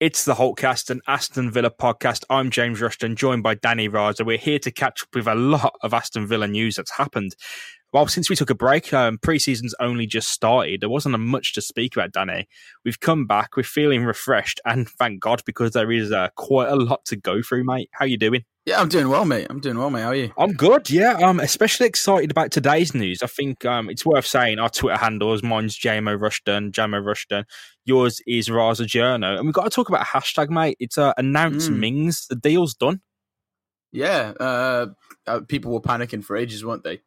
It's the Holtecast and Aston Villa podcast. I'm James Rushton, joined by Danny Raza. We're here to catch up with a lot of Aston Villa news that's happened. Well, since we took a break, um, pre-season's only just started. There wasn't much to speak about, Danny. We've come back. We're feeling refreshed, and thank God because there is uh, quite a lot to go through, mate. How you doing? Yeah, I'm doing well, mate. I'm doing well, mate. How are you? I'm good. Yeah, I'm especially excited about today's news. I think um, it's worth saying our Twitter handles. Mine's JMO Rushton, JMO Rushton. Yours is Raza Journo. And we've got to talk about a hashtag, mate. It's uh, announced mm. Mings. The deal's done. Yeah, uh, uh, people were panicking for ages, weren't they?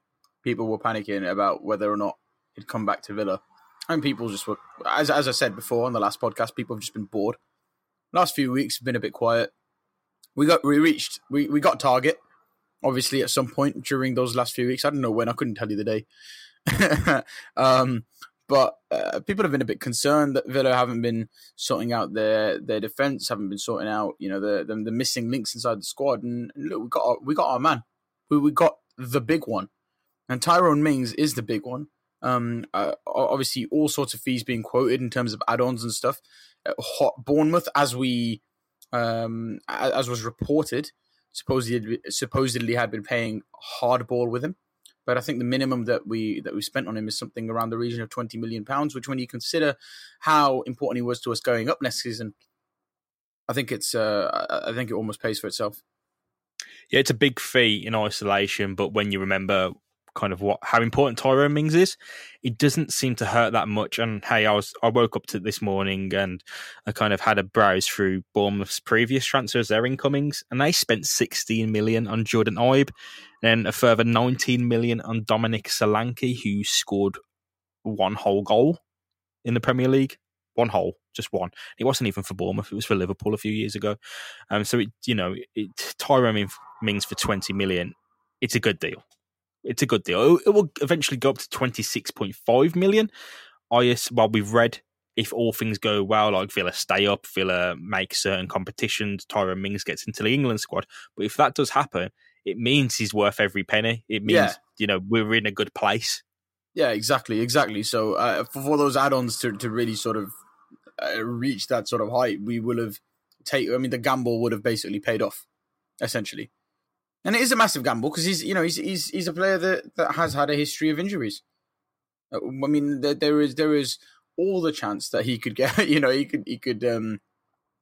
People were panicking about whether or not he'd come back to Villa. And people just were, as, as I said before on the last podcast, people have just been bored. Last few weeks have been a bit quiet we got we reached we, we got Targett obviously at some point during those last few weeks. I don't know when. I couldn't tell you the day. um, but uh, people have been a bit concerned that Villa haven't been sorting out their their defense, haven't been sorting out you know the the, the missing links inside the squad. And, look, we got our, we got our man. We we got the big one, and Tyrone Mings is the big one. Um, uh, obviously, all sorts of fees being quoted in terms of add-ons and stuff. Uh, Bournemouth, as we um, as was reported, supposedly supposedly had been paying hardball with him. But I think the minimum that we that we spent on him is something around the region of twenty million pounds. Which, when you consider how important he was to us going up next season, I think it's uh, I think it almost pays for itself. Yeah, it's a big fee in isolation, but when you remember kind of what how important Tyrone Mings is. It doesn't seem to hurt that much. And hey, I was I woke up to this morning and I kind of had a browse through Bournemouth's previous transfers, their incomings, and they spent 16 million on Jordan Ibe, then a further 19 million on Dominic Solanke, who scored one whole goal in the Premier League. One hole, just one. It wasn't even for Bournemouth; it was for Liverpool a few years ago. Um, so it, you know, it, Tyrone Mings for twenty million. It's a good deal it's a good deal. It will eventually go up to 26.5 million. I well, we've read if all things go well, like Villa stay up, Villa make certain competitions, Tyrone Mings gets into the England squad. But if that does happen, it means he's worth every penny. It means yeah. you know we're in a good place. Yeah, exactly, exactly. So uh, for, for, those add-ons to to really sort of uh, reach that sort of height, we will have take. I mean, the gamble would have basically paid off, essentially and it is a massive gamble because he's you know he's he's he's a player that that has had a history of injuries. Uh, I mean, there, there is there is all the chance that he could get. You know, he could he could. um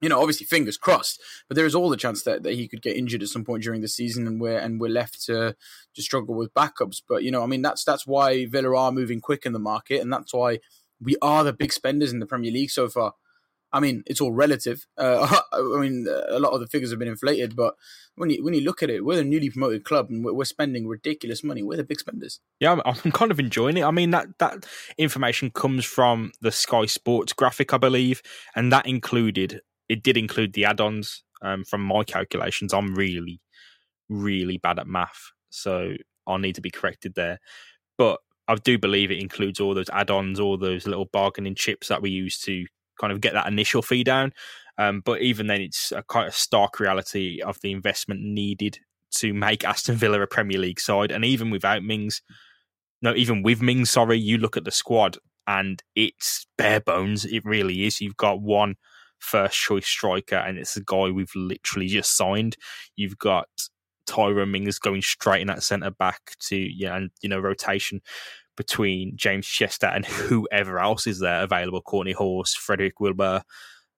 you know, obviously, fingers crossed, but there is all the chance that, that he could get injured at some point during the season, and we're and we're left to to struggle with backups. But you know, I mean, that's that's why Villa are moving quick in the market, and that's why we are the big spenders in the Premier League so far. I mean, it's all relative. Uh, I mean, a lot of the figures have been inflated, but when you when you look at it, we're a newly promoted club and we're, we're spending ridiculous money. We're the big spenders. Yeah, I'm, I'm, kind of enjoying it. I mean, that that information comes from the Sky Sports graphic, I believe, and that included it did include the add-ons. Um, from my calculations, I'm really, really bad at math, so I'll need to be corrected there. But I do believe it includes all those add-ons, all those little bargaining chips that we use to kind of get that initial fee down. Um, but even then, it's a kind of stark reality of the investment needed to make Aston Villa a Premier League side. And even without Mings, no, even with Mings, sorry, you look at the squad and it's bare bones. It really is. You've got one first choice striker, and it's a guy we've literally just signed. You've got Tyra Mings going straight in that centre back to yeah, and you know rotation between James Chester and whoever else is there available. Kortney Hause, Frederick Wilbur.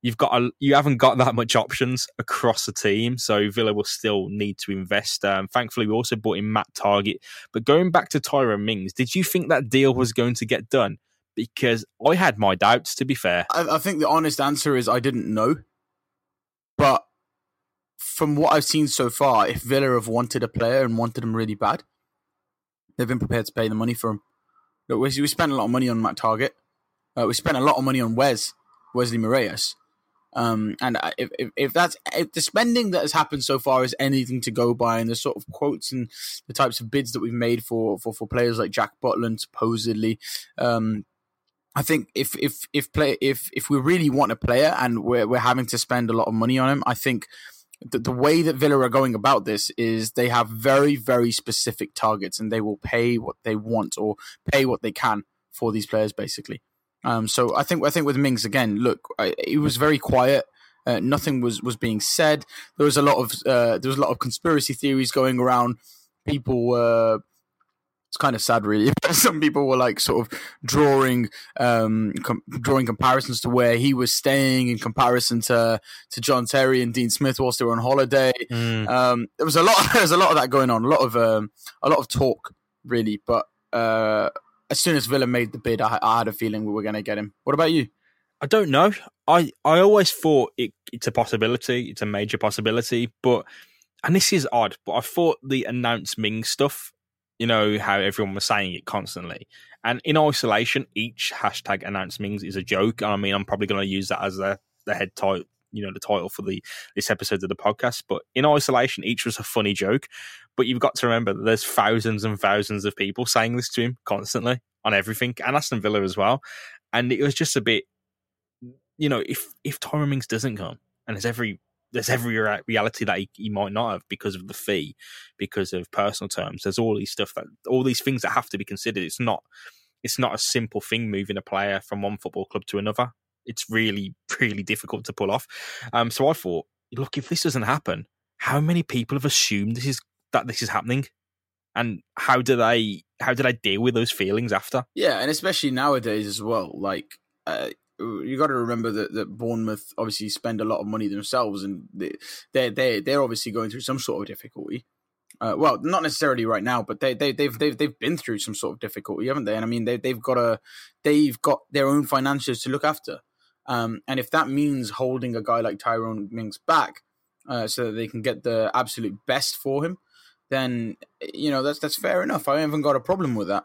You've got a, you haven't got that much options across the team, so Villa will still need to invest. Um, thankfully, we also bought in Matt Targett. But going back to Tyrone Mings, did you think that deal was going to get done? Because I had my doubts. To be fair, I, I think the honest answer is I didn't know. But from what I've seen so far, if Villa have wanted a player and wanted him really bad, they've been prepared to pay the money for him. Look, we, we spent a lot of money on Matt Targett. Uh, we spent a lot of money on Wes, Wesley Moraes. Um, and if, if, if, that's if the spending that has happened so far is anything to go by, and the sort of quotes and the types of bids that we've made for for, for players like Jack Butland, supposedly, um, I think if if if play if if we really want a player and we're we're having to spend a lot of money on him, I think the, the way that Villa are going about this is they have very, very specific targets and they will pay what they want or pay what they can for these players, basically. Um, so I think I think with Mings again, look, he was very quiet Uh, nothing was was being said. There was a lot of uh, there was a lot of conspiracy theories going around. People were it's kind of sad, really. Some people were like sort of drawing um, com- drawing comparisons to where he was staying in comparison to to John Terry and Dean Smith whilst they were on holiday. Mm. Um, there was a lot. There was a lot of that going on. A lot of um, a lot of talk, really. But uh, as soon as Villa made the bid, I, I had a feeling we were going to get him. What about you? I don't know. I I always thought it, it's a possibility. It's a major possibility, but and this is odd. But I thought the announced Ming stuff you know how everyone was saying it constantly. And in isolation, each hashtag announcements is a joke. And I mean, I'm probably going to use that as the the head title, you know, the title for the this episode of the podcast. But in isolation, each was a funny joke. But you've got to remember that there's thousands and thousands of people saying this to him constantly on everything, and Aston Villa as well. And it was just a bit, you know, if if Tyrone Mings doesn't come, and there's every there's every reality that he, he, might not have because of the fee, because of personal terms. There's all these stuff that all these things that have to be considered. It's not it's not a simple thing moving a player from one football club to another. It's really really difficult to pull off. Um, so I thought, look, if this doesn't happen, how many people have assumed this is that this is happening, and how do they how do they deal with those feelings after? Yeah, and especially nowadays as well. Like uh, you got to remember that, that Bournemouth obviously spend a lot of money themselves, and they they they they're obviously going through some sort of difficulty. Uh, well, not necessarily right now, but they they they've they've they've been through some sort of difficulty, haven't they? And I mean, they they've got a they've got their own finances to look after, um, and if that means holding a guy like Tyrone Mings back, uh, so that they can get the absolute best for him, then you know that's that's fair enough. I haven't got a problem with that.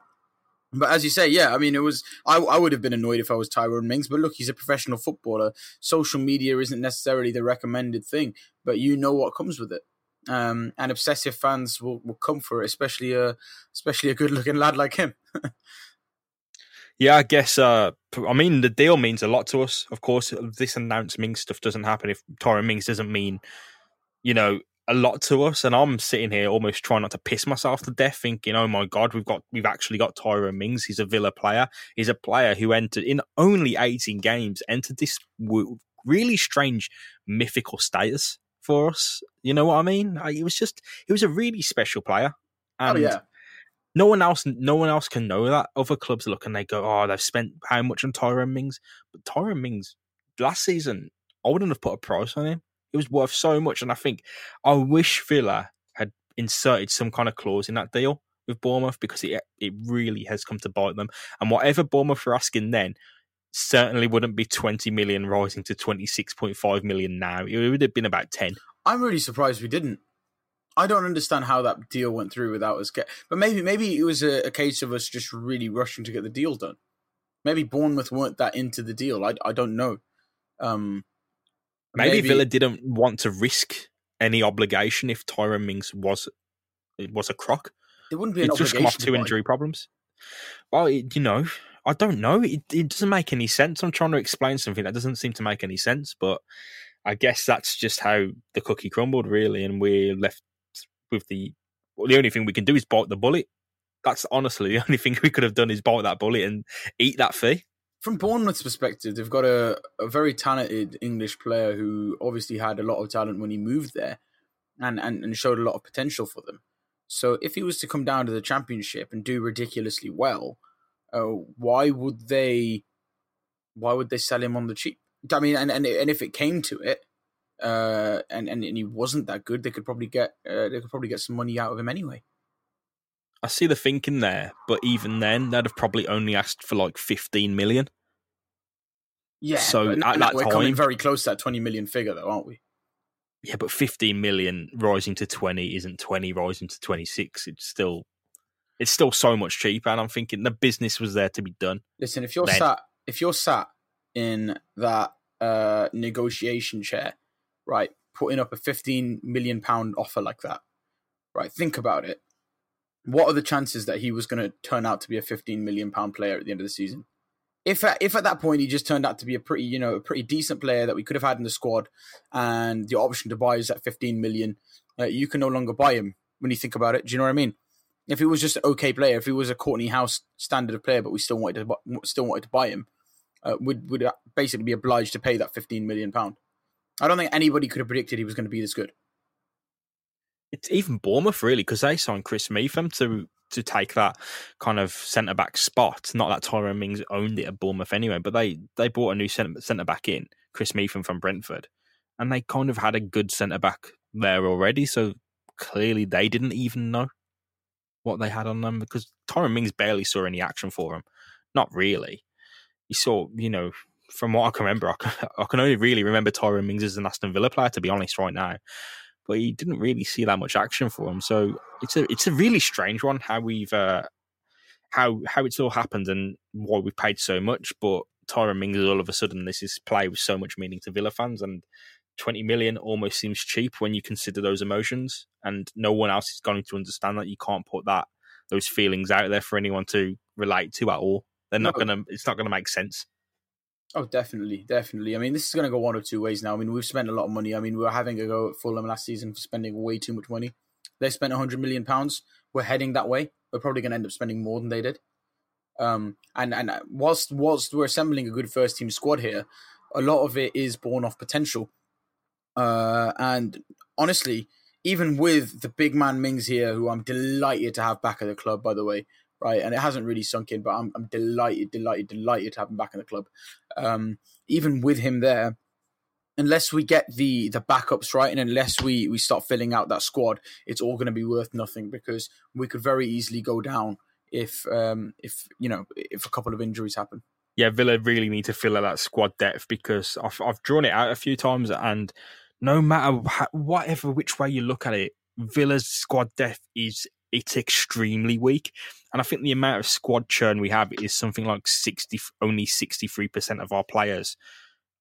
But as you say, yeah, I mean, it was. I, I would have been annoyed if I was Tyrone Mings, but look, he's a professional footballer. Social media isn't necessarily the recommended thing, but you know what comes with it. Um, and obsessive fans will, will come for it, especially a especially a good looking lad like him. yeah, I guess. Uh, I mean, the deal means a lot to us. Of course, this announced Mings stuff doesn't happen if Tyrone Mings doesn't mean, you know, a lot to us, and I'm sitting here almost trying not to piss myself to death, thinking, "Oh my god, we've got we've actually got Tyrone Mings. He's a Villa player. He's a player who entered in only 18 games, entered this really strange mythical status for us. You know what I mean? It was just he was a really special player, oh, and oh, yeah. no one else no one else can know that. Other clubs look and they go, "Oh, they've spent how much on Tyrone Mings?" But Tyrone Mings last season, I wouldn't have put a price on him. It was worth so much, and I think I wish Villa had inserted some kind of clause in that deal with Bournemouth because it it really has come to bite them. And whatever Bournemouth were asking then certainly wouldn't be 20 million rising to 26.5 million now. It would have been about 10. I'm really surprised we didn't. I don't understand how that deal went through without us get. But maybe maybe it was a, a case of us just really rushing to get the deal done. Maybe Bournemouth weren't that into the deal. I, I don't know. Um, Maybe, maybe, Villa didn't want to risk any obligation if Tyrone Mings was it was a crock. It wouldn't be an just come off two injury problems. Well, it, you know, I don't know. It, it doesn't make any sense. I'm trying to explain something that doesn't seem to make any sense, but I guess that's just how the cookie crumbled, really, and we're left with the well, the only thing we can do is bite the bullet. That's honestly the only thing we could have done is bite that bullet and eat that fee from Bournemouth's perspective, they've got a, a very talented English player who obviously had a lot of talent when he moved there and, and, and showed a lot of potential for them. So if he was to come down to the championship and do ridiculously well, uh, why would they why would they sell him on the cheap? I mean, and, and, and if it came to it, uh, and, and, and he wasn't that good, they could probably get uh, they could probably get some money out of him anyway. I see the thinking there, but even then, they'd have probably only asked for like 15 million. Yeah. So at that we're time, coming very close to that 20 million figure, though, aren't we? Yeah, but 15 million rising to 20 isn't 20 rising to 26. It's still it's still so much cheaper and i'm thinking the business was there to be done listen if you're then. sat if you're sat in that uh negotiation chair right putting up a 15 million pound offer like that right think about it what are the chances that he was going to turn out to be a 15 million pound player at the end of the season if at, if at that point he just turned out to be a pretty you know a pretty decent player that we could have had in the squad, and the option to buy is at 15 million, uh, you can no longer buy him when you think about it. Do you know what I mean? If he was just an okay player, if he was a Kortney Hause standard of player, but we still wanted to still wanted to buy him, uh, would would basically be obliged to pay that 15 million pound. I don't think anybody could have predicted he was going to be this good. It's even Bournemouth really because they signed Chris Mepham to to take that kind of centre back spot. Not that Tyrone Mings owned it at Bournemouth anyway, but they they brought a new centre back in, Chris Mepham from Brentford, and they kind of had a good centre back there already. So clearly they didn't even know what they had on them because Tyrone Mings barely saw any action for him. Not really. He saw, you know, from what I can remember, I can, I can only really remember Tyrone Mings as an Aston Villa player, to be honest, right now. But he didn't really see that much action for him. So it's a it's a really strange one how we've uh, how how it's all happened and why we've paid so much. But Tyrone Mings all of a sudden this is play with so much meaning to Villa fans and 20 million almost seems cheap when you consider those emotions and no one else is going to understand that you can't put that those feelings out there for anyone to relate to at all they're not gonna it's not gonna make sense oh definitely definitely. I mean this is gonna go one of two ways now. I mean we've spent a lot of money. I mean we were having a go at fulham last season for spending way too much money. They spent 100 million pounds. We're heading that way. We're probably gonna end up spending more than they did. Um and and whilst whilst we're assembling a good first team squad here a lot of it is born off potential. Uh, and honestly, even with the big man Mings here, who I'm delighted to have back at the club, by the way, right? And it hasn't really sunk in, but I'm, I'm delighted, delighted, delighted to have him back in the club. Um, even with him there, unless we get the the backups right, and unless we we start filling out that squad, it's all going to be worth nothing because we could very easily go down if um if you know if a couple of injuries happen. Yeah, Villa really need to fill out that squad depth because I've I've drawn it out a few times and no matter whatever which way you look at it, Villa's squad depth is it's extremely weak, and I think the amount of squad churn we have is something like sixty, only sixty three percent of our players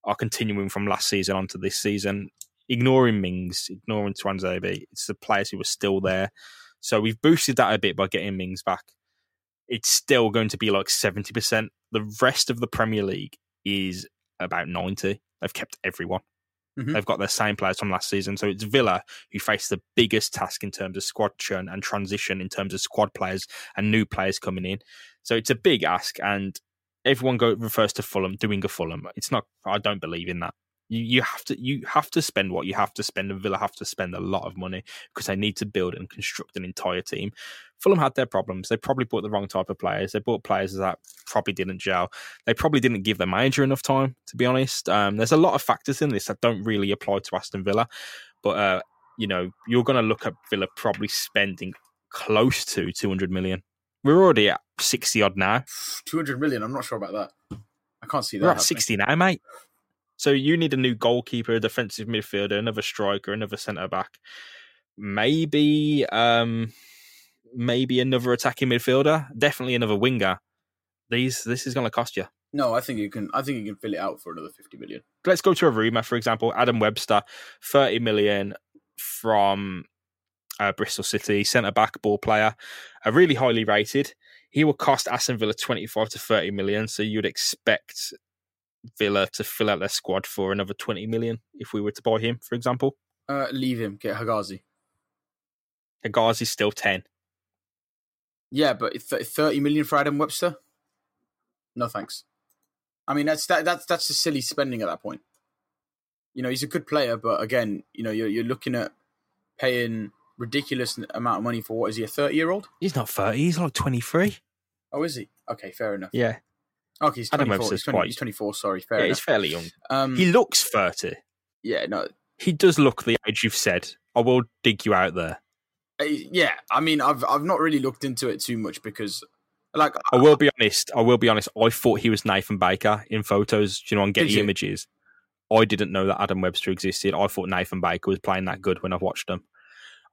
are continuing from last season onto this season. Ignoring Mings, ignoring Tuanzebe, it's the players who are still there. So we've boosted that a bit by getting Mings back. It's still going to be like seventy percent. The rest of the Premier League is about ninety. They've kept everyone. Mm-hmm. They've got their same players from last season. So it's Villa who face the biggest task in terms of squad churn and transition in terms of squad players and new players coming in. So it's a big ask, and everyone go refers to Fulham doing a Fulham. It's not. I don't believe in that. You you have to you have to spend what you have to spend, and Villa have to spend a lot of money because they need to build and construct an entire team. Fulham had their problems. They probably bought the wrong type of players. They bought players that probably didn't gel. They probably didn't give the manager enough time, to be honest. Um, there's a lot of factors in this that don't really apply to Aston Villa, but uh, you know you're going to look at Villa probably spending close to 200 million. We're already at 60 odd now. 200 million. I'm not sure about that. I can't see that. We're at 60 now, mate. So you need a new goalkeeper, a defensive midfielder, another striker, another centre back, maybe um, maybe another attacking midfielder, definitely another winger. These this is going to cost you. No, I think you can. I think you can fill it out for another fifty million. Let's go to a rumor, for example, Adam Webster, thirty million from uh, Bristol City, centre back, ball player, a really highly rated. He will cost Aston Villa twenty five to thirty million. So you'd expect Villa to fill out their squad for another 20 million if we were to buy him, for example? Uh, leave him, get Hegazi. Hegazi's still 10. Yeah, but 30 million for Adam Webster? No thanks. I mean, that's that, that's that's just silly spending at that point. You know, he's a good player, but again, you know, you're you're looking at paying ridiculous amount of money for what is he a 30 year old? He's not 30, he's like 23. Oh, is he? Okay, fair enough. Yeah. Okay, he's 24. He's, 20, quite... he's 24, sorry. Fair yeah, enough. he's fairly young. Um, he looks 30. Yeah, no. He does look the age you've said. I will dig you out there. Uh, yeah, I mean, I've I've not really looked into it too much because, like, I, I will be honest. I will be honest. I thought he was Nathan Baker in photos. You know, on Getty Images. I didn't know that Adam Webster existed. I thought Nathan Baker was playing that good when I watched him.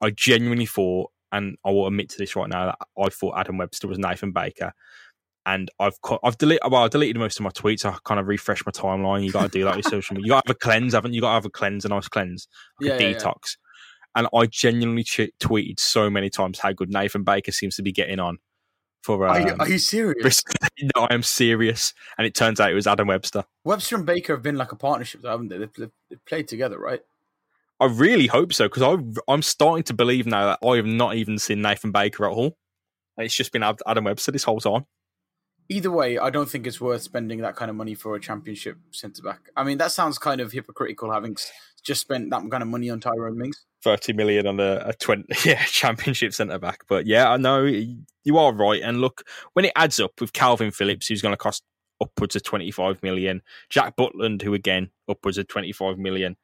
I genuinely thought, and I will admit to this right now, that I thought Adam Webster was Nathan Baker and I've I've deleted well, I deleted most of my tweets. I kind of refresh my timeline. You got to do that with social media. You got to have a cleanse, haven't you? Got to have a cleanse, a nice cleanse, like yeah, a yeah, detox. And I genuinely ch- tweeted so many times how good Nathan Baker seems to be getting on. For um, are, you, are you serious? no, I am serious. And it turns out it was Adam Webster. Webster and Baker have been like a partnership, haven't they? They've, they've played together, right? I really hope so because I'm starting to believe now that I have not even seen Nathan Baker at all. It's just been Adam Webster this whole time either way, I don't think it's worth spending that kind of money for a championship centre back. I mean, that sounds kind of hypocritical having just spent that kind of money on Tyrone Mings. 30 million on a, a 20 yeah championship centre back but yeah i know you are right and look when it adds up with calvin Phillips who's going to cost upwards of 25 million jack butland who again upwards of 25 million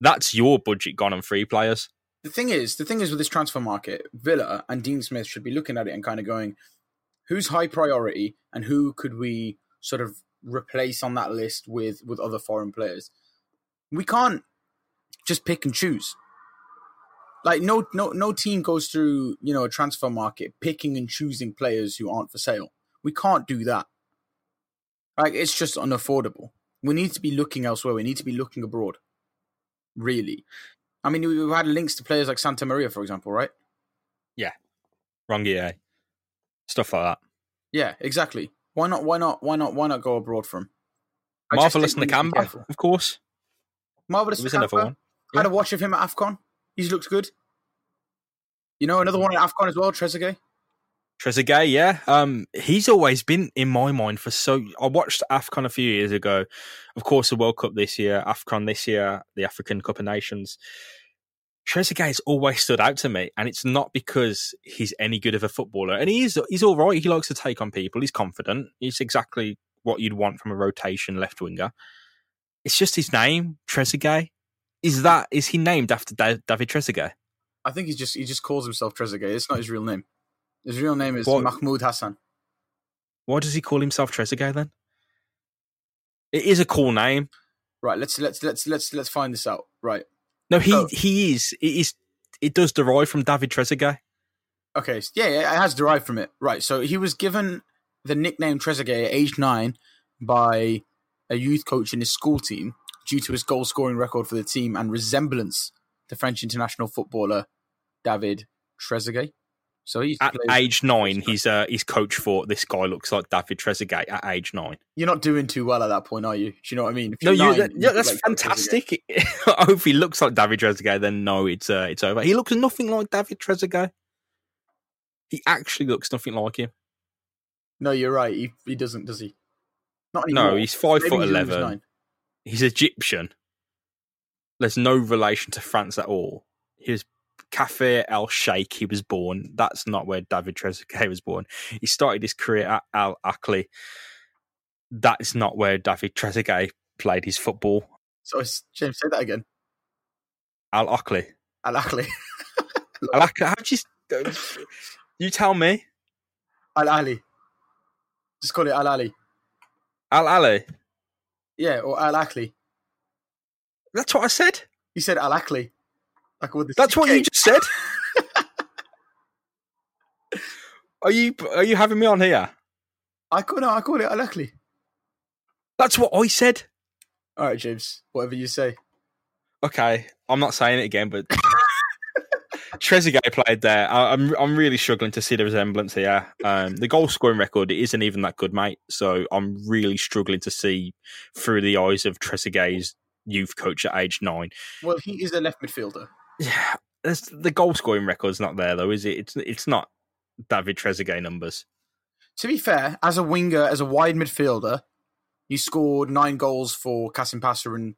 that's your budget gone on free players The thing is, the thing is with this transfer market, Villa and Dean Smith should be looking at it and kind of going, who's high priority and who could we sort of replace on that list with with other foreign players? We can't just pick and choose. Like no no no team goes through, you know, a transfer market picking and choosing players who aren't for sale. We can't do that. Like it's just unaffordable. We need to be looking elsewhere. We need to be looking abroad. Really. I mean, we've had links to players like Santa Maria, for example, right? Yeah, Rongier, stuff like that Yeah, exactly. Why not? Why not? Why not? Why not go abroad from? Marvelous think we need Nakamba, of course Marvelous. There was another Nakamba. one Had a watch of him at Afcon. He's looked good. You know, another one at Afcon as well, Trezeguet. Trezeguet, yeah. Um, he's always been in my mind for so. I watched Afcon a few years ago. Of course, the World Cup this year, Afcon this year, the African Cup of Nations. Trezeguet has always stood out to me, and it's not because he's any good of a footballer. And he is. He's all right. He likes to take on people. He's confident. He's exactly what you'd want from a rotation left winger. It's just his name, Trezeguet. Is that is he named after Da- David Trezeguet? I think he just he just calls himself Trezeguet. It's not his real name. His real name is What? Mahmoud Hassan. Why does he call himself Trezeguet then? It is a cool name. Right. Let's let's let's let's let's find this out. Right. No, he he is. It is. It does derive from David Trezeguet. Okay. Yeah, yeah, it has derived from it. Right. So he was given the nickname Trezeguet at age nine by a youth coach in his school team due to his goal scoring record for the team and resemblance to French international footballer David Trezeguet. So he's At age nine, he's uh, his coach thought this guy looks like David Trezeguet. At age nine, you're not doing too well at that point, are you? Do you know what I mean? If no, you're nine, that, yeah, that's like fantastic. I hope he looks like David Trezeguet. Then no, it's uh, it's over. He looks nothing like David Trezeguet. He actually looks nothing like him. No, you're right. He, he doesn't, does he? Not anymore. No, he's five Maybe foot he's when he was eleven. He's Egyptian. There's no relation to France at all. He was Kafr El Sheikh. He was born. That's not where David Trezeguet was born. He started his career at Al Akli. That is not where David Trezeguet played his football. So it's, James, say that again. Al Akli. Al Ahly. Al Akli. How do you? You tell me. Al Ali. Just call it Al Ali. Al Ali. Yeah, or Al Akli. That's what I said. You said Al Akli. Like with the That's what you just said. are you? Are you having me on here? I call no, I call it Al Akli. That's what I said. All right, James. Whatever you say. Okay, I'm not saying it again, but Trezeguet played there. I, I'm I'm really struggling to see the resemblance here. Um, the goal scoring record isn't even that good, mate. So I'm really struggling to see through the eyes of Trezeguet's youth coach at age nine. Well, he is a left midfielder. Yeah, there's, the goal scoring record's not there though, is it? It's it's not David Trezeguet numbers. To be fair, as a winger, as a wide midfielder, he scored nine goals for Passer in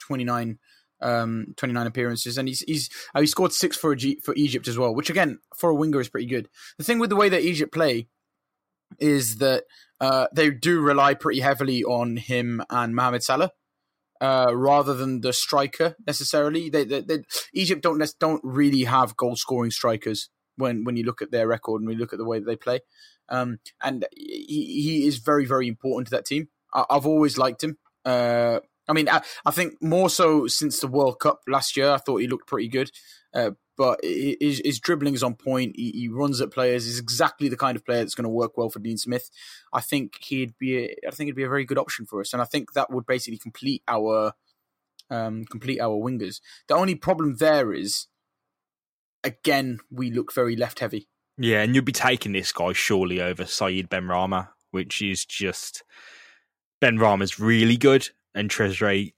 29, um, 29 appearances, and he's he's uh, he scored six for Egy- for Egypt as well, which again for a winger is pretty good. The thing with the way that Egypt play is that uh, they do rely pretty heavily on him and Mohamed Salah. Uh, rather than the striker necessarily, they, they, they Egypt don't don't really have goal scoring strikers when when you look at their record and we look at the way that they play. Um, and he, he is very, very important to that team. I, I've always liked him. Uh, I mean, I, I think more so since the World Cup last year, I thought he looked pretty good. Uh, but his, his dribbling is on point. He, he runs at players. He's exactly the kind of player that's going to work well for Dean Smith. I think he'd be. A, I think it'd be a very good option for us, and I think that would basically complete our um, complete our wingers. The only problem there is, again, we look very left heavy. Yeah, and you'll be taking this guy surely over Said Benrahma, which is just Benrahma's really good, and Trezeguet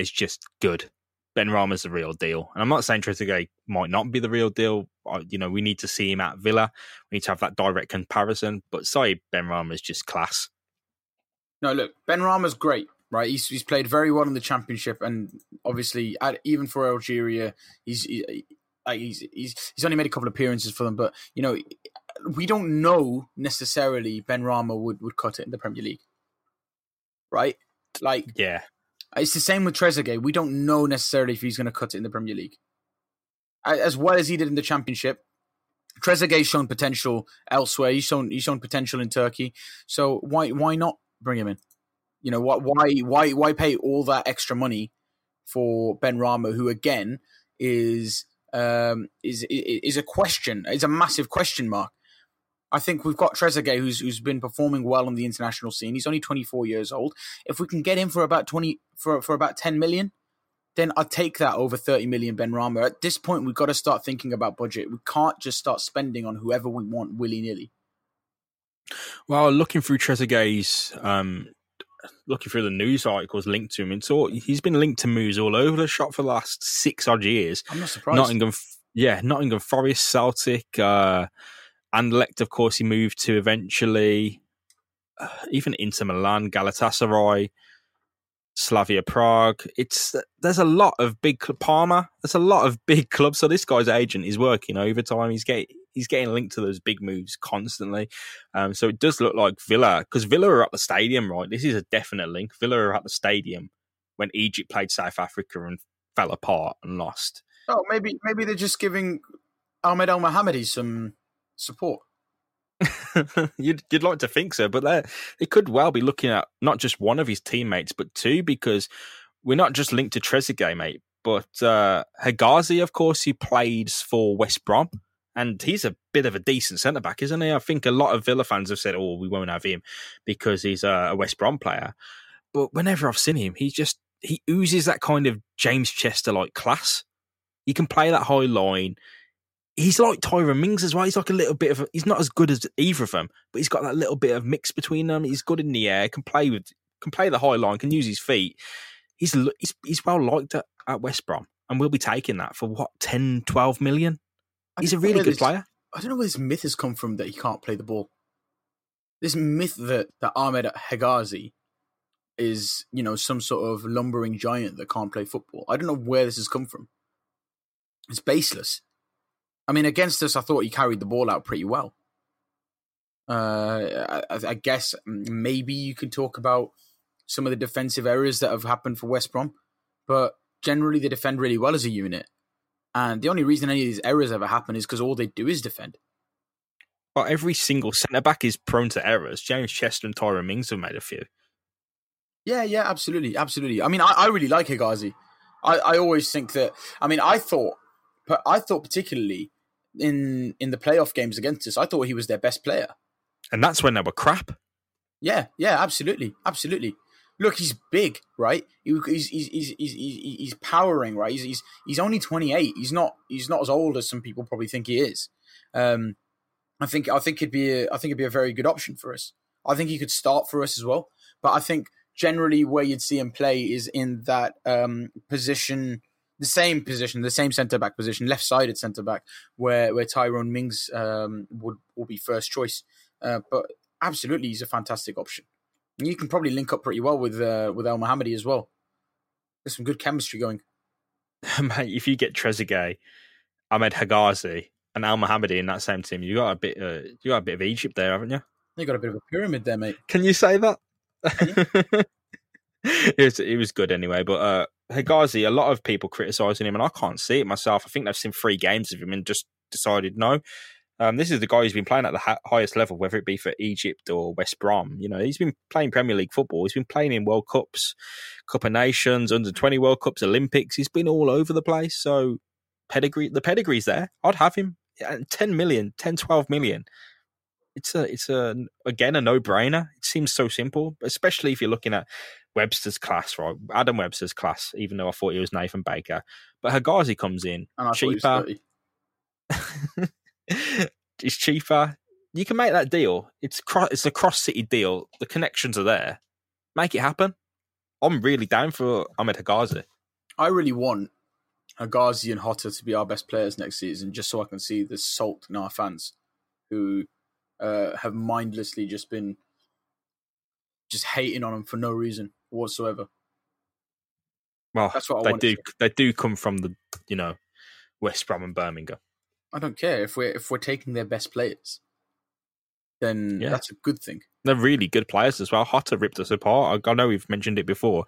is just good. Benrahma's the real deal, and I'm not saying Trezeguet might not be the real deal. You know, we need to see him at Villa. We need to have that direct comparison. But sorry, Benrahma is just class. No, look, Benrahma's great. right? He's he's played very well in the championship, and obviously, at, even for Algeria, he's he, he's he's he's only made a couple of appearances for them. But you know, we don't know necessarily Benrahma would would cut it in the Premier League, right? Like, yeah, it's the same with Trezeguet. We don't know necessarily if he's going to cut it in the Premier League, as well as he did in the Championship. Trezeguet's shown potential elsewhere. He's shown he's shown potential in Turkey. So why why not bring him in? You know? Why why why pay all that extra money for Benrahma, who again is um, is is a question. It's a massive question mark. I think we've got Trezeguet, who's who's been performing well on the international scene. He's only 24 years old. If we can get him for about 20 for for about 10 million, then I'd take that over 30 million Benrahma. At this point, we've got to start thinking about budget. We can't just start spending on whoever we want willy nilly. Well, looking through Trezeguet's um, looking through the news articles linked to him, it's all he's been linked to moves all over the shop for the last six odd years. I'm not surprised. Nottingham, yeah, Nottingham Forest, Celtic, uh, Anderlecht, of course, he moved to eventually. Uh, even Inter Milan, Galatasaray, Slavia Prague. It's there's a lot of big Parma. There's a lot of big clubs. So this guy's agent is working overtime. He's getting he's getting linked to those big moves constantly. Um, so it does look like Villa because Villa are at the stadium, right? This is a definite link. Villa are at the stadium when Egypt played South Africa and fell apart and lost. Oh, maybe maybe they're just giving Ahmed Elmohamady some support. you'd you'd like to think so, but they could well be looking at not just one of his teammates, but two, because we're not just linked to Trezeguet, mate. But uh, Hegazi, of course, he plays for West Brom, and he's a bit of a decent centre back, isn't he? I think a lot of Villa fans have said, "Oh, we won't have him because he's a West Brom player." But whenever I've seen him, he just he oozes that kind of James Chester like class. He can play that high line he's like Tyrone Mings as well. He's like a little bit of a, he's not as good as either of them, but he's got that little bit of mix between them. He's good in the air, can play with can play the high line, can use his feet. He's he's, he's well liked at, at West Brom, and we'll be taking that for what 10, 12 million. He's a really good player. I don't know where this myth has come from that he can't play the ball. This myth that that Ahmed Hegazi is, you know, some sort of lumbering giant that can't play football. I don't know where this has come from. It's baseless. I mean, against us, I thought he carried the ball out pretty well. Uh, I, I, guess maybe you could talk about some of the defensive errors that have happened for West Brom, but generally they defend really well as a unit. And the only reason any of these errors ever happen is because all they do is defend. Well, every single centre back is prone to errors. James Chester and Tyrone Mings have made a few. Yeah, yeah, absolutely, absolutely. I mean, I, I really like Hegazi. I, I always think that. I mean, I thought, I thought particularly in in the playoff games against us. I thought he was their best player, and that's when they were crap. Yeah, yeah, absolutely, absolutely. Look, he's big, right? He, he's, he's he's he's he's powering, right? He's he's he's only twenty eight. He's not he's not as old as some people probably think he is. Um, I think I think it'd be a, I think it'd be a very good option for us. I think he could start for us as well. But I think generally where you'd see him play is in that um, position the same position, the same centre back position, left sided centre back, where where Tyrone Mings um, would will be first choice. Uh, but absolutely, he's a fantastic option. And you can probably link up pretty well with uh, with Elmohamady as well. There's some good chemistry going. Mate, if you get Trezeguet, Ahmed Hegazi, and Elmohamady in that same team, you got a bit. Uh, you got a bit of Egypt there, haven't you? You got a bit of a pyramid there, mate. Can you say that? it was it was good anyway, but uh, Hegazi, a lot of people criticizing him, and I can't see it myself. I think they've seen three games of him and just decided no. Um, this is the guy who's been playing at the ha- highest level, whether it be for Egypt or West Brom. You know, he's been playing Premier League football. He's been playing in World Cups, Cup of Nations, Under Twenty World Cups, Olympics. He's been all over the place. So pedigree, the pedigree's there. I'd have him. 10 million, 10, 12 million. It's a, it's a, again, a no brainer. It seems so simple, especially if you're looking at Webster's class, right? Adam Webster's class, even though I thought he was Nathan Baker. But Hegazi comes in cheaper. it's cheaper. You can make that deal. It's cro- it's a cross city deal. The connections are there. Make it happen. I'm really down for Ahmed Hegazi. I really want Hegazi and Jota to be our best players next season, just so I can see the salt in our fans who uh, have mindlessly just been just hating on them for no reason. whatsoever. Well, That's what I they do. They do come from the you know West Brom and Birmingham. I don't care if we're if we're taking their best players, then Yeah. that's a good thing. They're really good players as well. Jota ripped us apart. I, I know we've mentioned it before,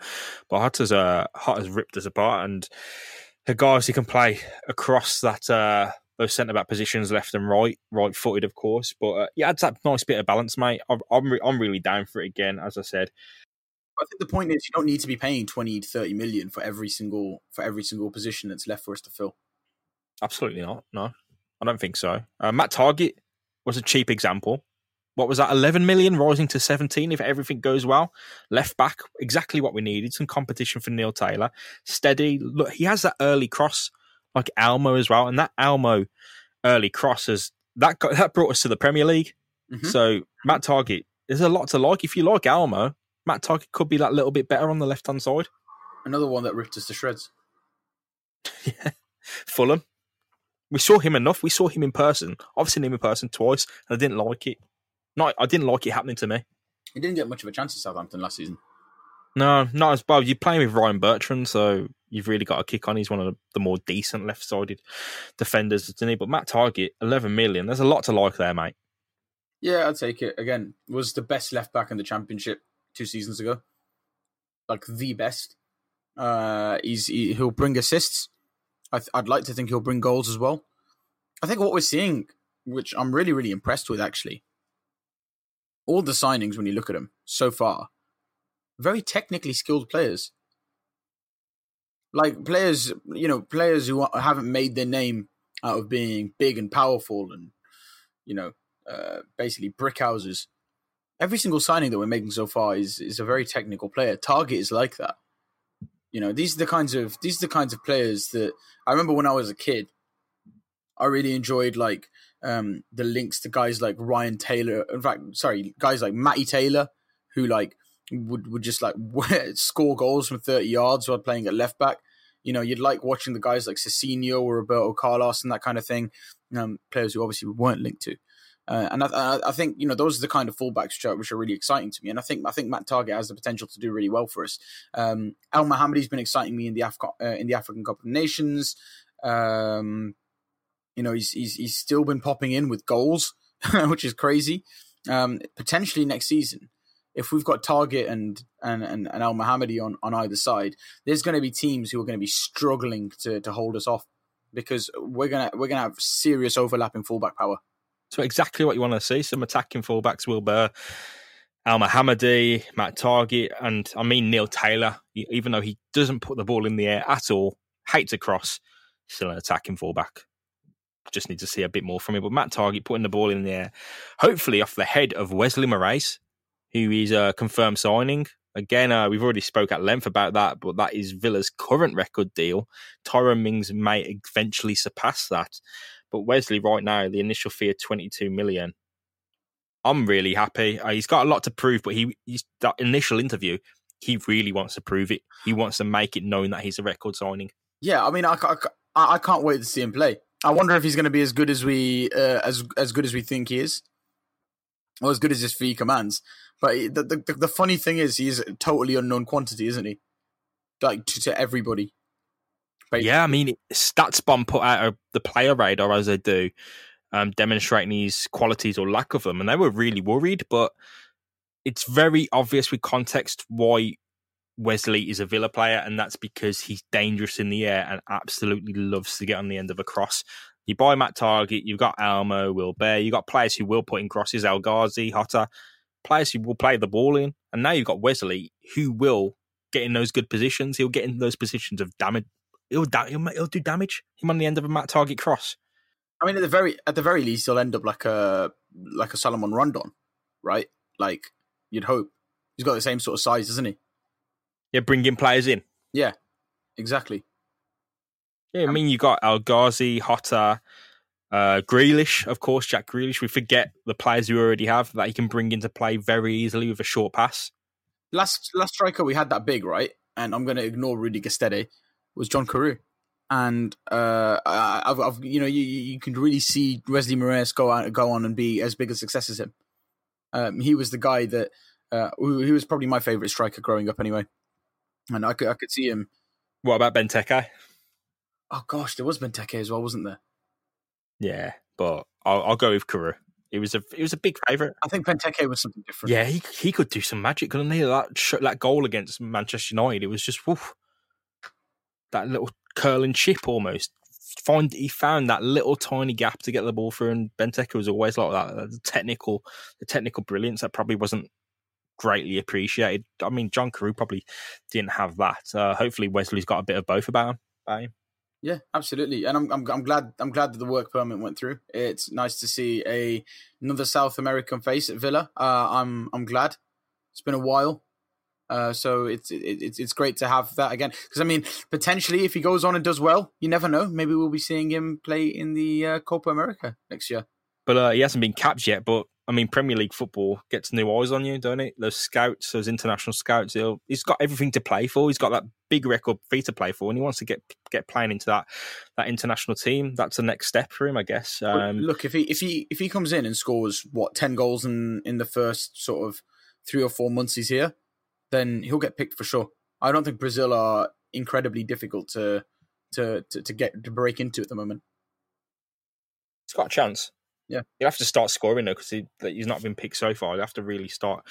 but Jota's uh, Jota's ripped us apart, and the guys who can play across that uh, those centre back positions, left and right, right footed, of course. But uh, yeah, adds that nice bit of balance, mate. I'm I'm, re- I'm really down for it again. As I said, I think the point is you don't need to be paying 20 to 30 million for every single for every single position that's left for us to fill. absolutely not. No, I don't think so. Uh, Matt Targett was a cheap example. What was that? 11 million rising to 17 if everything goes well. Left back, exactly what we needed. Some competition for Neil Taylor. Steady. Look, he has that early cross like Almo as well. And that Almo early cross has that got, that brought us to the Premier League. Mhm. So Matt Targett, there's a lot to like. If you like Almo, Matt Targett could be that little bit better on the left hand side. Another one that ripped us to shreds. Yeah, Fulham. We saw him enough. We saw him in person. I've seen him in person twice, and I didn't like it. Not, I didn't like it happening to me. He didn't get much of a chance at Southampton last season. No, not as well. You're playing with Ryan Bertrand, so you've really got a kick on. He's one of the more decent left-sided defenders, isn't he? But Matt Targett, 11 million. There's a lot to like there, mate. Yeah, I'd take it. Again, was the best left back in the championship two seasons ago. Like the best. Uh, he's he, he'll bring assists. I th- I'd like to think he'll bring goals as well. I think what we're seeing, which I'm really really impressed with, actually, all the signings when you look at them so far, very technically skilled players. Like players, you know, players who haven't made their name out of being big and powerful and you know uh, basically brick houses. Every single signing that we're making so far is is a very technical player. Targett is like that. You know, these are the kinds of these are the kinds of players that I remember when I was a kid. I really enjoyed like um, the links to guys like Ryan Taylor. In fact, sorry, guys like Matty Taylor, who like would would just like score goals from thirty yards while playing at left back. You know, you'd like watching the guys like Cicinho or Roberto Carlos and that kind of thing. Um, players who obviously we weren't linked to. Uh, and I, I, think you know those are the kind of fullbacks which are, which are really exciting to me, and I think I think Matt Targett has the potential to do really well for us. Um, Elmohamady's been exciting me in the Af- uh, in the African Cup of Nations. Um, you know he's, he's he's still been popping in with goals, which is crazy. Um, potentially next season, if we've got Targett and and and, and Elmohamady on on either side, there's going to be teams who are going to be struggling to to hold us off because we're gonna we're gonna have serious overlapping fullback power. So exactly what you want to see. Some attacking fullbacks, Wilbur, Elmohamady, Matt Targett, and I mean Neil Taylor, even though he doesn't put the ball in the air at all, hates a cross, still an attacking fullback. Just need to see a bit more from him. But Matt Targett putting the ball in the air, hopefully off the head of Wesley Moraes, who is a confirmed signing. Again, uh, we've already spoke at length about that, but that is Villa's current record deal. Tyrone Mings may eventually surpass that. But Wesley, right now, the initial fee of 22 million. I'm really happy. Uh, he's got a lot to prove, but he he's, that initial interview, he really wants to prove it. He wants to make it known that he's a record signing. Yeah, I mean, I, I, I can't wait to see him play. I wonder if he's going to be as good as we uh, as as good as we think he is, or as good as his fee commands. But the the, the funny thing is, he's a totally unknown quantity, isn't he? Like to, to everybody. But yeah, I mean, StatsBomb put out a, the player radar as they do, um, demonstrating his qualities or lack of them, and they were really worried. But it's very obvious with context why Wesley is a Villa player, and that's because he's dangerous in the air and absolutely loves to get on the end of a cross. You buy Matt Targett, you've got Almo, Will Bear, you've got players who will put in crosses, El Ghazi, Jota, players who will play the ball in, and now you've got Wesley who will get in those good positions. He'll get in those positions of damage. He'll, da- he'll, he'll do damage. Him on the end of a Matt Targett cross. I mean, at the very at the very least, he'll end up like a like a Salomon Rondon, right? Like you'd hope. He's got the same sort of size, isn't he? Yeah, bringing players in. Yeah, exactly. Yeah, I mean, you got El Ghazi, Jota, uh, Grealish, of course, Jack Grealish. We forget the players you already have that he can bring into play very easily with a short pass. Last last striker we had that big, right? And I'm going to ignore Rudy Gestede, was John Carew. And uh, I've, I've, you know, you, you can really see Wesley Moraes go out, go on and be as big a success as him. Um, he was the guy that Uh, he was probably my favorite striker growing up, anyway. And I could I could see him. What about Benteke? Oh gosh, there was Benteke as well, wasn't there? Yeah, but I'll, I'll go with Carew. It was a it was a big favourite. I think Benteke was something different. Yeah, he he could do some magic, couldn't he? That that goal against Manchester United, it was just woof, that little curling chip almost. Find he found that little tiny gap to get the ball through, and Benteke was always like that. The technical, the technical brilliance that probably wasn't greatly appreciated. I mean, John Carew probably didn't have that. Uh, hopefully, Wesley's got a bit of both about him. About him. Yeah, absolutely, and I'm, I'm I'm glad I'm glad that the work permit went through. It's nice to see a another South American face at Villa. Uh, I'm I'm glad. It's been a while, uh, so it's it's it's great to have that again. Because I mean, potentially, if he goes on and does well, you never know. Maybe we'll be seeing him play in the uh, Copa America next year. But uh, he hasn't been capped yet. But I mean, Premier League football gets new eyes on you, don't it? Those scouts, those international scouts. he's got everything to play for. He's got that big record fee to play for, and he wants to get get playing into that that international team. That's the next step for him, I guess. Um, Look, if he if he if he comes in and scores what ten goals in in the first sort of three or four months he's here, then he'll get picked for sure. I don't think Brazil are incredibly difficult to to to, to get to break into at the moment. He's got a chance. Yeah, he'll have to start scoring though because he, he's not been picked so far. He'll have to really start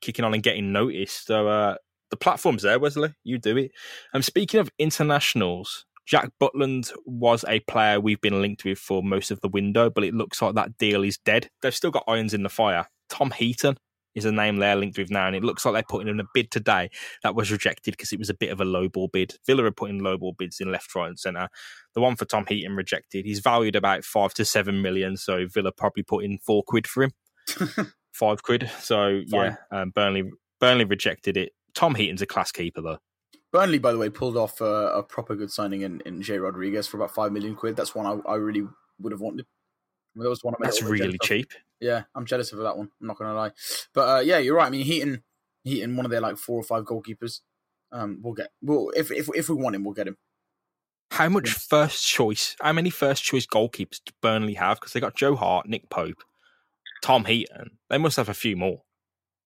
kicking on and getting noticed. So uh, the platform's there, Wesley. You do it. And um, speaking of internationals, Jack Butland was a player we've been linked with for most of the window, but it looks like that deal is dead. They've still got irons in the fire. Tom Heaton is a name they're linked with now, and it looks like they're putting in a bid today that was rejected because it was a bit of a lowball bid. Villa are putting lowball bids in left, right, and centre. The one for Tom Heaton rejected. He's valued about five to seven million, so Villa probably put in four quid for him, five quid. So Fine. yeah, um, Burnley Burnley rejected it. Tom Heaton's a class keeper though. Burnley, by the way, pulled off a, a proper good signing in, in Jay Rodriguez for about five million quid. That's one I, I really would have wanted. That was one That's really cheap. Yeah, I'm jealous of that one. I'm not gonna lie, but uh, yeah, you're right. I mean, Heaton, Heaton, one of their like four or five goalkeepers. Um, we'll get. Well, if if if we want him, we'll get him. How much first choice? How many first choice goalkeepers do Burnley have? Because they got Joe Hart, Nick Pope, Tom Heaton. They must have a few more.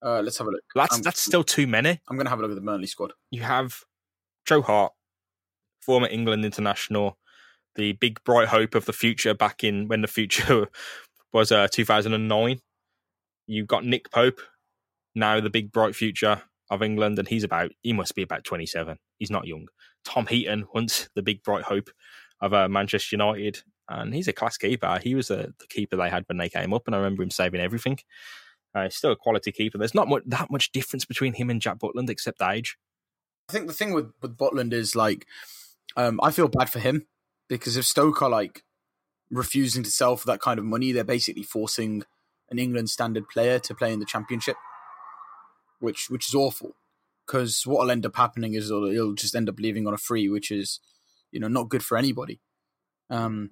Uh, let's have a look. That's um, that's still too many. I'm gonna have a look at the Burnley squad. You have Joe Hart, former England international, the big bright hope of the future back in when the future was uh, 2009. You've got Nick Pope, now the big bright future of England, and he's about he must be about 27. He's not young. Tom Heaton, once the big bright hope of uh, Manchester United, and he's a class keeper. He was uh, the keeper they had when they came up, and I remember him saving everything. Uh, he's still a quality keeper. There's not much, that much difference between him and Jack Butland except age. I think the thing with, with Butland is like, um, I feel bad for him because if Stoke are like refusing to sell for that kind of money, they're basically forcing an England standard player to play in the Championship, which which is awful. Because what will end up happening is he'll, he'll, just end up leaving on a free, which is you know not good for anybody. Um,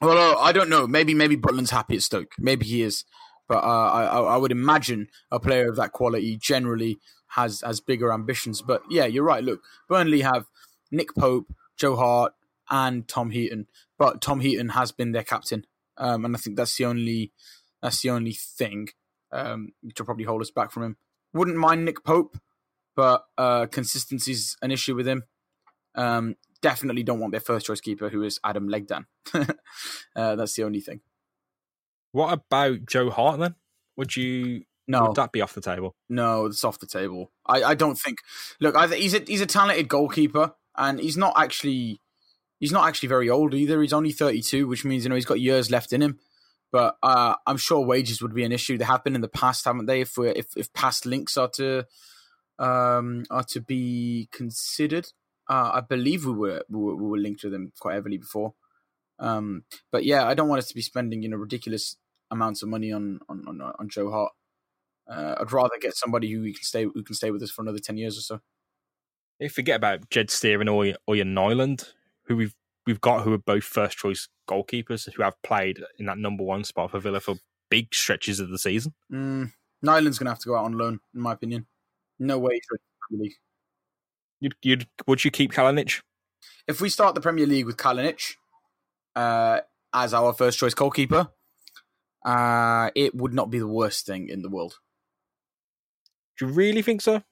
well, I don't know. Maybe maybe Butland's happy at Stoke. Maybe he is, but uh, I I would imagine a player of that quality generally has has bigger ambitions. But yeah, you're right. Look, Burnley have Nick Pope, Joe Hart, and Tom Heaton, but Tom Heaton has been their captain, um, and I think that's the only that's the only thing um, will probably hold us back from him. Wouldn't mind Nick Pope, but uh, consistency's an issue with him. Um, definitely don't want their first choice keeper, who is Adam Legzdins. uh, that's the only thing. What about Joe Hart then? Would you? No, would that be off the table? No, it's off the table. I, I don't think. Look, I, he's a he's a talented goalkeeper, and he's not actually he's not actually very old either. He's only 32, which means you know he's got years left in him. But uh, I'm sure wages would be an issue. They have been in the past, haven't they? If we if if past links are to um, are to be considered, uh, I believe we were, we were, we were linked to them quite heavily before. Um, but yeah, I don't want us to be spending you know ridiculous amounts of money on on on, on Joe Hart. Uh, I'd rather get somebody who we can stay who can stay with us for another ten years or so. You forget about Jed Steer or or Ørjan Nyland who we've we've got who are both first choice goalkeepers who have played in that number one spot for Villa for big stretches of the season. Mm, Nyland's going to have to go out on loan, in my opinion. No way the league. You'd, you'd, would you keep Kalinic? If we start the Premier League with Kalinic uh, as our first choice goalkeeper, uh, it would not be the worst thing in the world. Do you really think so?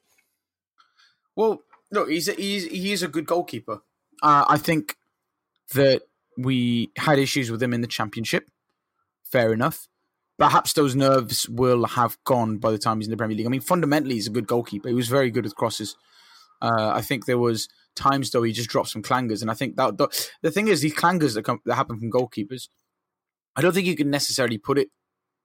Well, look, he's a, he's he's a good goalkeeper. Uh, I think that we had issues with him in the championship. Fair enough. Perhaps those nerves will have gone by the time he's in the Premier League. I mean, fundamentally, he's a good goalkeeper. He was very good with crosses. Uh, I think there was times though he just dropped some clangers, and I think that the, the thing is these clangers that come that happen from goalkeepers. I don't think you can necessarily put it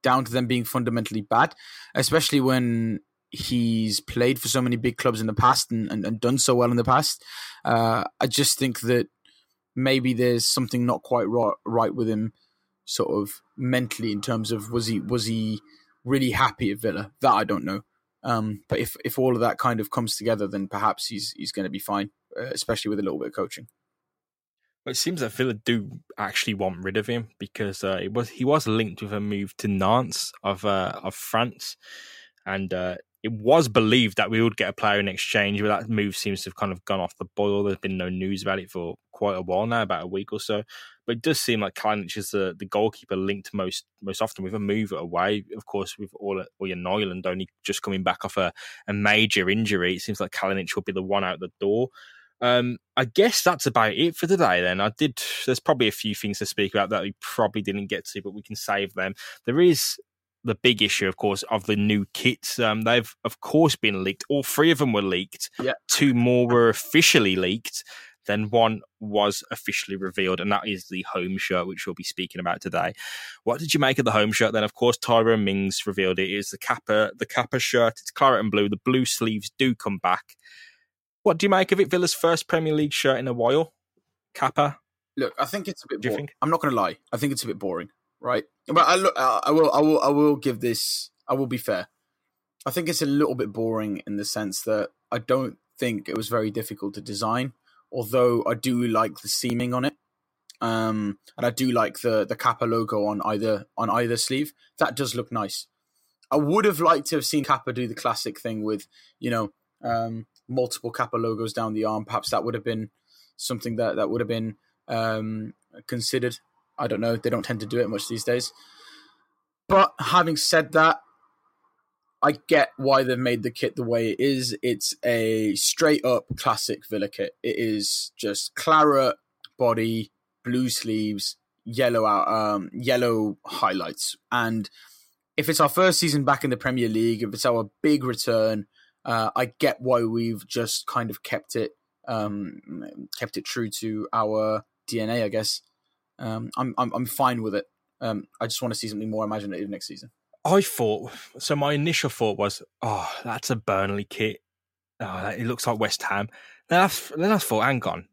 down to them being fundamentally bad, especially when he's played for so many big clubs in the past and, and, and done so well in the past. Uh, I just think that maybe there's something not quite right, right with him, sort of mentally in terms of was he was he really happy at Villa? That I don't know. Um, but if if all of that kind of comes together, then perhaps he's he's going to be fine, uh, especially with a little bit of coaching. It seems that Villa do actually want rid of him because uh, it was he was linked with a move to Nantes of uh, of France, and uh, it was believed that we would get a player in exchange, but that move seems to have kind of gone off the boil. There's been no news about it for quite a while now, about a week or so. But it does seem like Kalinic is the, the goalkeeper linked most most often with a move away. Of course, with all your Nyland only just coming back off a, a major injury, it seems like Kalinic will be the one out the door. Um, I guess that's about it for today. Then I did. There's probably a few things to speak about that we probably didn't get to, but we can save them. There is the big issue, of course, of the new kits. Um, they've, of course, been leaked. All three of them were leaked. Yeah. Two more were officially leaked. Then one was officially revealed, and that is the home shirt, which we'll be speaking about today. What did you make of the home shirt? Then, of course, Tyrone Mings revealed it is the Kappa, the Kappa shirt. It's claret and blue. The blue sleeves do come back. What do you make of it? Villa's first Premier League shirt in a while. Kappa. Look, I think it's a bit. Do you boring. think? I'm not going to lie. I think it's a bit boring, right? But I look. I will. I will. I will give this. I will be fair. I think it's a little bit boring in the sense that I don't think it was very difficult to design. Although I do like the seaming on it, um, and I do like the the Kappa logo on either on either sleeve. That does look nice. I would have liked to have seen Kappa do the classic thing with you know um, multiple Kappa logos down the arm. Perhaps that would have been something that that would have been um, considered. I don't know. They don't tend to do it much these days. But having said that, I get why they've made the kit the way it is. It's a straight up classic Villa kit. It is just claret body, blue sleeves, yellow out, um, yellow highlights. And if it's our first season back in the Premier League, if it's our big return, uh, I get why we've just kind of kept it, um, kept it true to our DNA. I guess um, I'm, I'm I'm fine with it. Um, I just want to see something more imaginative next season. I thought so. My initial thought was, "Oh, that's a Burnley kit. Oh, it looks like West Ham." Then I, then I thought, "Hang on,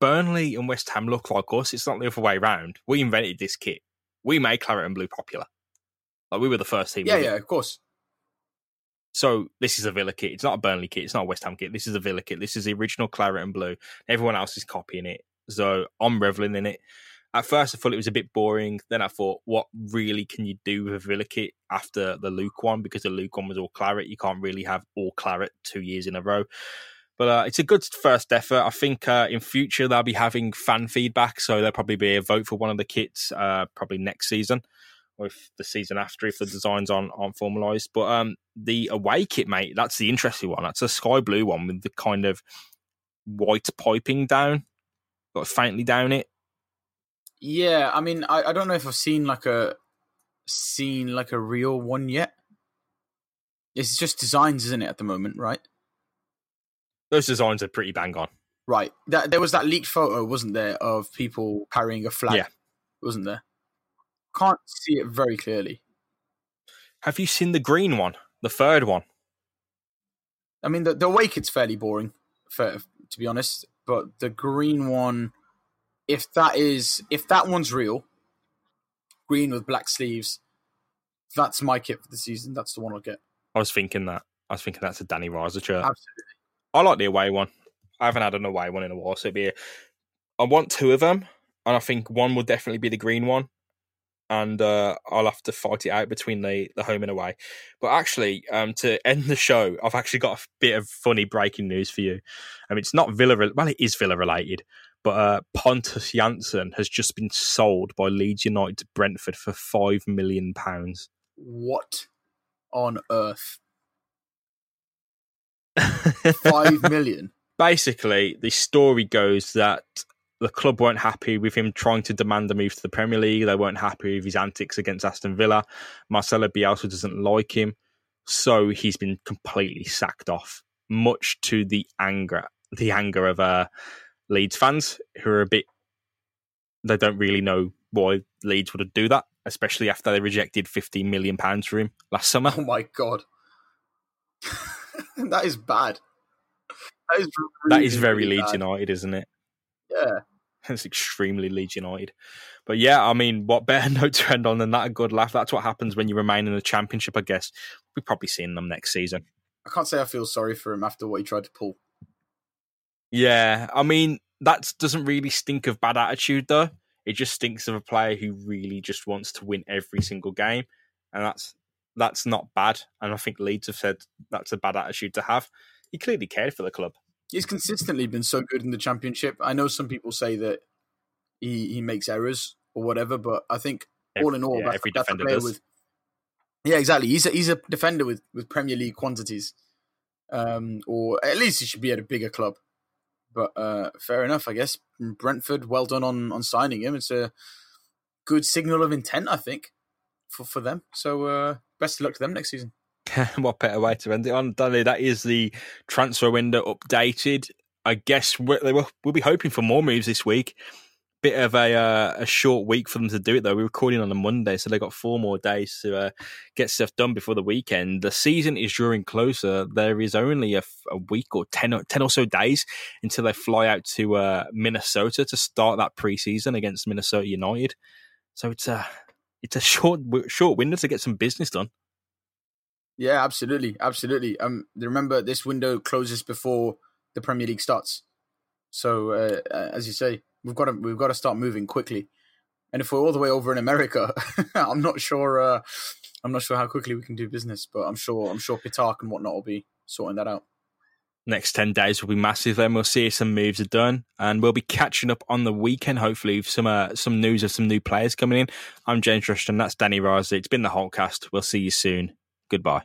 Burnley and West Ham look like us. It's not the other way around. We invented this kit. We made claret and blue popular. Like we were the first team. Yeah, with it. yeah, of course. So this is a Villa kit. It's not a Burnley kit. It's not a West Ham kit. This is a Villa kit. This is the original claret and blue. Everyone else is copying it. So I'm reveling in it. At first, I thought it was a bit boring. Then I thought, what really can you do with a Villa kit after the Luke one? Because the Luke one was all claret. You can't really have all claret two years in a row. But uh, it's a good first effort. I think uh, in future they'll be having fan feedback, so there'll probably be a vote for one of the kits uh, probably next season or if the season after if the designs aren't, aren't formalised. But um, the away kit, mate, that's the interesting one. That's a sky blue one with the kind of white piping down, got faintly down it. Yeah, I mean, I, I don't know if I've seen like a seen like a real one yet. It's just designs, isn't it, at the moment, right? Those designs are pretty bang on. Right. That there was that leaked photo, wasn't there, of people carrying a flag? Yeah. Wasn't there? Can't see it very clearly. Have you seen the green one, the third one? I mean, the the away kit's fairly boring, for, to be honest. But the green one, if that is if that one's real, green with black sleeves, that's my kit for the season. That's the one I'll get. I was thinking that. I was thinking that's a Danny Raza shirt. Absolutely. I like the away one. I haven't had an away one in a while, so it'd be. A, I want two of them, and I think one will definitely be the green one, and uh, I'll have to fight it out between the the home and away. But actually, um, to end the show, I've actually got a bit of funny breaking news for you. I mean, it's not Villa. Well, it is Villa related, but uh, Pontus Jansson has just been sold by Leeds United to Brentford for five million pounds. What on earth? Five million. Basically, the story goes that the club weren't happy with him trying to demand a move to the Premier League. They weren't happy with his antics against Aston Villa. Marcelo Bielsa doesn't like him, so he's been completely sacked off, much to the anger the anger of uh, Leeds fans who are a bit. They don't really know why Leeds would do that, especially after they rejected fifteen million pounds for him last summer. Oh my god, that is bad. That is, really, that is very really Leeds bad. United, isn't it? Yeah. It's extremely Leeds United. But yeah, I mean, what better note to end on than that? A good laugh. That's what happens when you remain in the championship, I guess. We're probably seeing them next season. I can't say I feel sorry for him after what he tried to pull. Yeah, I mean, that doesn't really stink of bad attitude, though. It just stinks of a player who really just wants to win every single game. And that's that's not bad. And I think Leeds have said that's a bad attitude to have. He clearly cared for the club he's consistently been so good in the championship. I know some people say that he he makes errors or whatever, but I think all in all, yeah, that's, every that's defender does. With, yeah, exactly. He's a, he's a defender with, with Premier League quantities, um, or at least he should be at a bigger club. But uh, fair enough, I guess. Brentford, well done on on signing him. It's a good signal of intent, I think, for for them. So uh, best of luck to them next season. what better way to end it on, Danny? That is the transfer window updated. I guess we'll, we'll be hoping for more moves this week. Bit of a uh, a short week for them to do it though. We're recording on a Monday, so they got four more days to uh, get stuff done before the weekend. The season is drawing closer. There is only a, a week or 10 or, 10 or so days until they fly out to uh, Minnesota to start that preseason against Minnesota United. So it's a it's a short short window to get some business done. Yeah, absolutely, absolutely. Um, remember this window closes before the Premier League starts, so uh, as you say, we've got to we've got to start moving quickly. And if we're all the way over in America, I'm not sure. Uh, I'm not sure how quickly we can do business, but I'm sure I'm sure Pitarch and whatnot will be sorting that out. Next ten days will be massive. Then we'll see if some moves are done, and we'll be catching up on the weekend. Hopefully, with some uh, some news of some new players coming in. I'm James Rushton. That's Danny Raza. It's been the Holtecast. We'll see you soon. Goodbye.